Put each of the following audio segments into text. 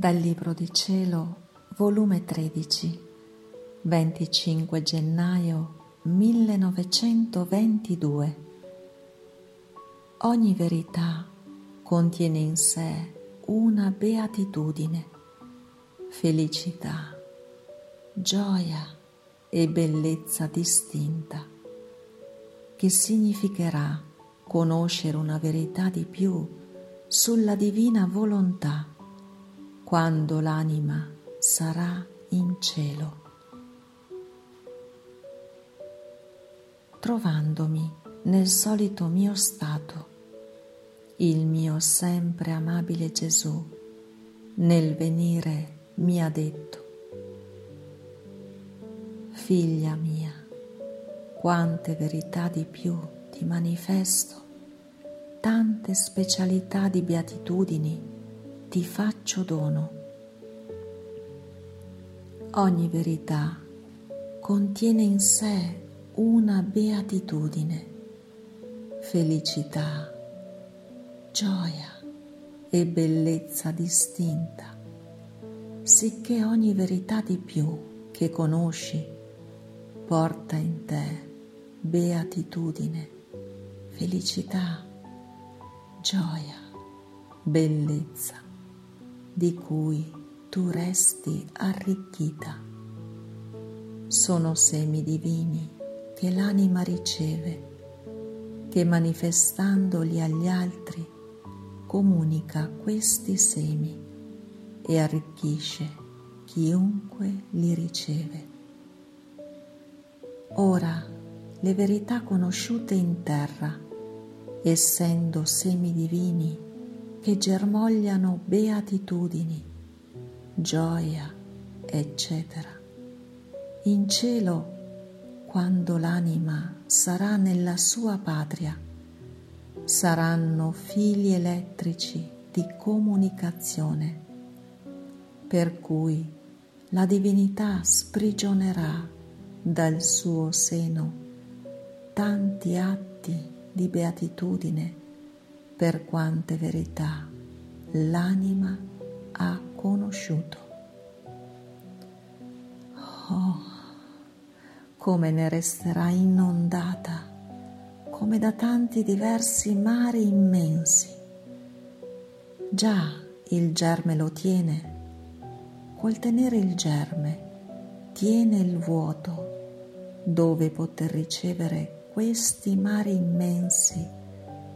Dal Libro di Cielo, volume 13, 25 gennaio 1922. Ogni verità contiene in sé una beatitudine, felicità, gioia e bellezza distinta, che significherà conoscere una verità di più sulla divina volontà quando l'anima sarà in cielo. Trovandomi nel solito mio stato, il mio sempre amabile Gesù nel venire mi ha detto, Figlia mia, quante verità di più ti manifesto, tante specialità di beatitudini ti faccio dono. Ogni verità contiene in sé una beatitudine, felicità, gioia e bellezza distinta, sicché ogni verità di più che conosci porta in te beatitudine, felicità, gioia, bellezza di cui tu resti arricchita. Sono semi divini che l'anima riceve, che manifestandoli agli altri comunica questi semi e arricchisce chiunque li riceve. Ora le verità conosciute in terra, essendo semi divini, che germogliano beatitudini, gioia, eccetera. In cielo, quando l'anima sarà nella sua patria, saranno fili elettrici di comunicazione, per cui la divinità sprigionerà dal suo seno tanti atti di beatitudine per quante verità l'anima ha conosciuto. Oh, come ne resterà inondata, come da tanti diversi mari immensi. Già il germe lo tiene, col tenere il germe tiene il vuoto dove poter ricevere questi mari immensi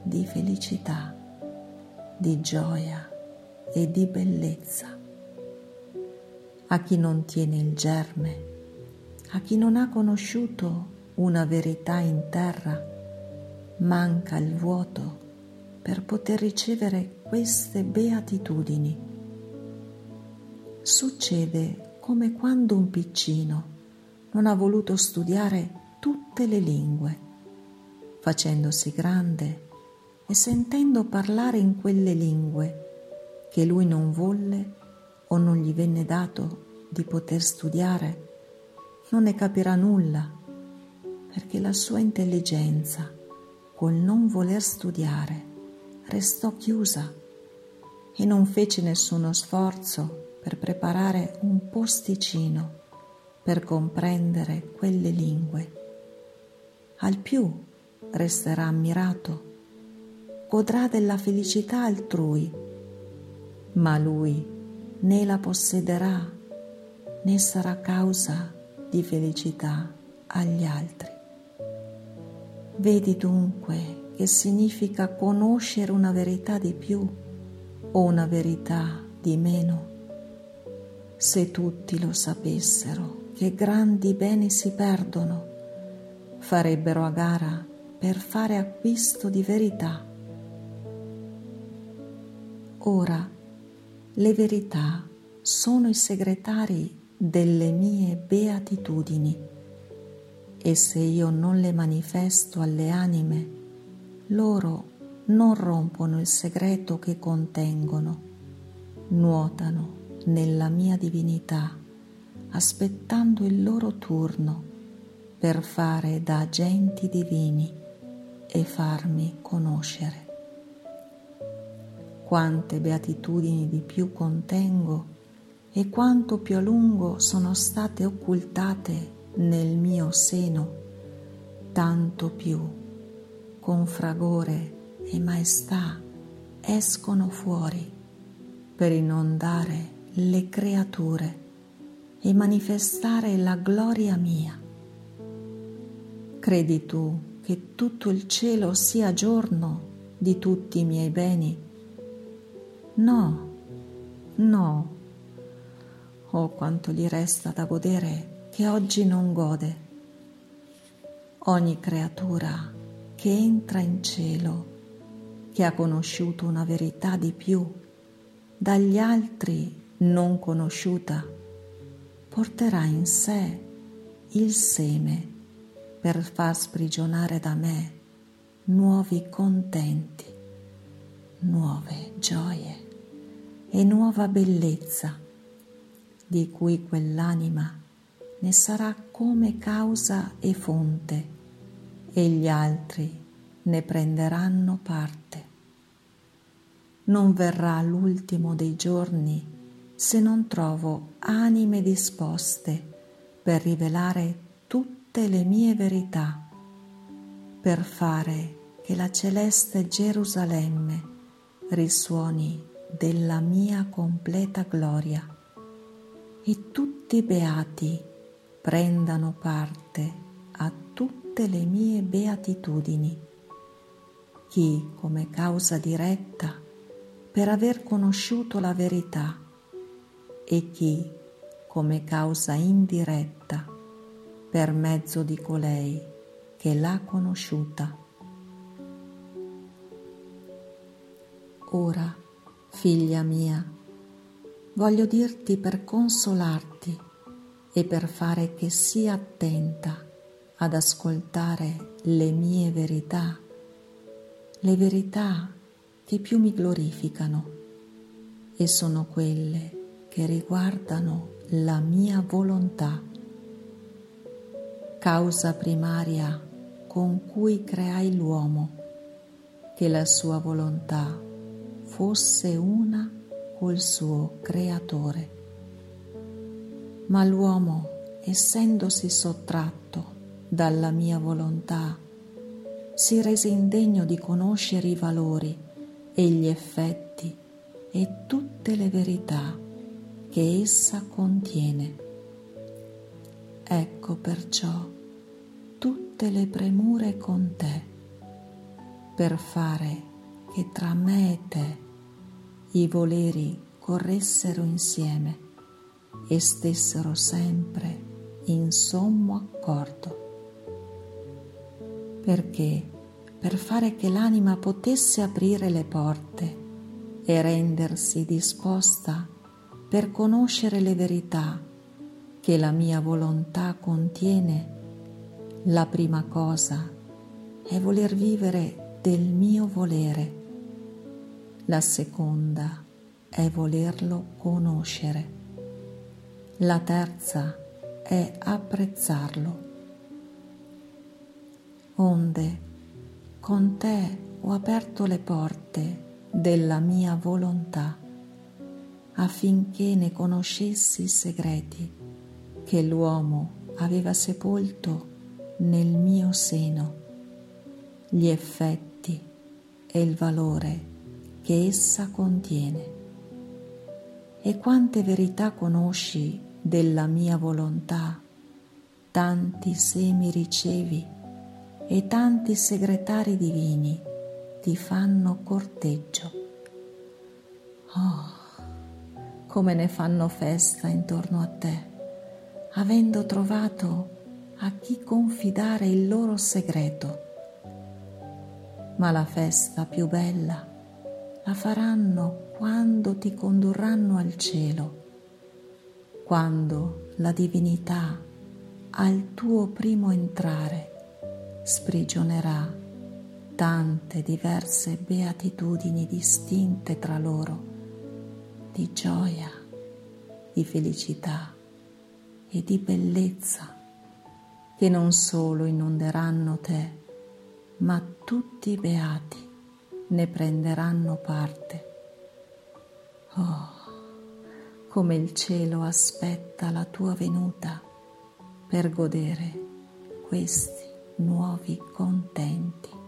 di felicità, di gioia e di bellezza. A chi non tiene il germe, a chi non ha conosciuto una verità in terra, manca il vuoto per poter ricevere queste beatitudini. Succede come quando un piccino non ha voluto studiare tutte le lingue, facendosi grande e sentendo parlare in quelle lingue che lui non volle o non gli venne dato di poter studiare, non ne capirà nulla, perché la sua intelligenza, col non voler studiare, restò chiusa e non fece nessuno sforzo per preparare un posticino per comprendere quelle lingue. Al più resterà ammirato godrà della felicità altrui, ma lui né la possederà né sarà causa di felicità agli altri. Vedi dunque che significa conoscere una verità di più o una verità di meno. Se tutti lo sapessero che grandi beni si perdono, farebbero a gara per fare acquisto di verità Ora le verità sono i segretari delle mie beatitudini. E se io non le manifesto alle anime, loro non rompono il segreto che contengono, nuotano nella mia divinità, aspettando il loro turno per fare da agenti divini e farmi conoscere quante beatitudini di più contengo e quanto più a lungo sono state occultate nel mio seno, tanto più con fragore e maestà escono fuori per inondare le creature e manifestare la gloria mia. Credi tu che tutto il cielo sia giorno di tutti i miei beni? No, no, Oh, quanto gli resta da godere che oggi non gode. Ogni creatura che entra in cielo, che ha conosciuto una verità di più dagli altri non conosciuta, porterà in sé il seme per far sprigionare da me nuovi contenti, nuove gioie e nuova bellezza di cui quell'anima ne sarà come causa e fonte e gli altri ne prenderanno parte. Non verrà l'ultimo dei giorni se non trovo anime disposte per rivelare tutte le mie verità, per fare che la celeste Gerusalemme risuoni della mia completa gloria e tutti i beati prendano parte a tutte le mie beatitudini. Chi come causa diretta per aver conosciuto la verità e chi come causa indiretta per mezzo di colei che l'ha conosciuta. Ora, figlia mia, voglio dirti per consolarti e per fare che sia attenta ad ascoltare le mie verità, le verità che più mi glorificano e sono quelle che riguardano la mia volontà, causa primaria con cui creai l'uomo, che la sua volontà fosse una col suo creatore. Ma l'uomo, essendosi sottratto dalla mia volontà, si rese indegno di conoscere i valori e gli effetti e tutte le verità che essa contiene. Ecco perciò tutte le premure con te, per fare che tra me e te i voleri corressero insieme e stessero sempre in sommo accordo. Perché per fare che l'anima potesse aprire le porte e rendersi disposta per conoscere le verità che la mia volontà contiene, la prima cosa è voler vivere del mio volere la seconda è volerlo conoscere. La terza è apprezzarlo. Onde con te ho aperto le porte della mia volontà affinché ne conoscessi i segreti che l'uomo aveva sepolto nel mio seno, gli effetti e il valore che essa contiene. E quante verità conosci della mia volontà, tanti semi ricevi e tanti segretari divini ti fanno corteggio. Oh, come ne fanno festa intorno a te, avendo trovato a chi confidare il loro segreto. Ma la festa più bella la faranno quando ti condurranno al cielo, quando la divinità al tuo primo entrare sprigionerà tante diverse beatitudini distinte tra loro, di gioia, di felicità e di bellezza, che non solo inonderanno te, ma tutti i beati ne prenderanno parte. Oh, come il cielo aspetta la tua venuta per godere questi nuovi contenti.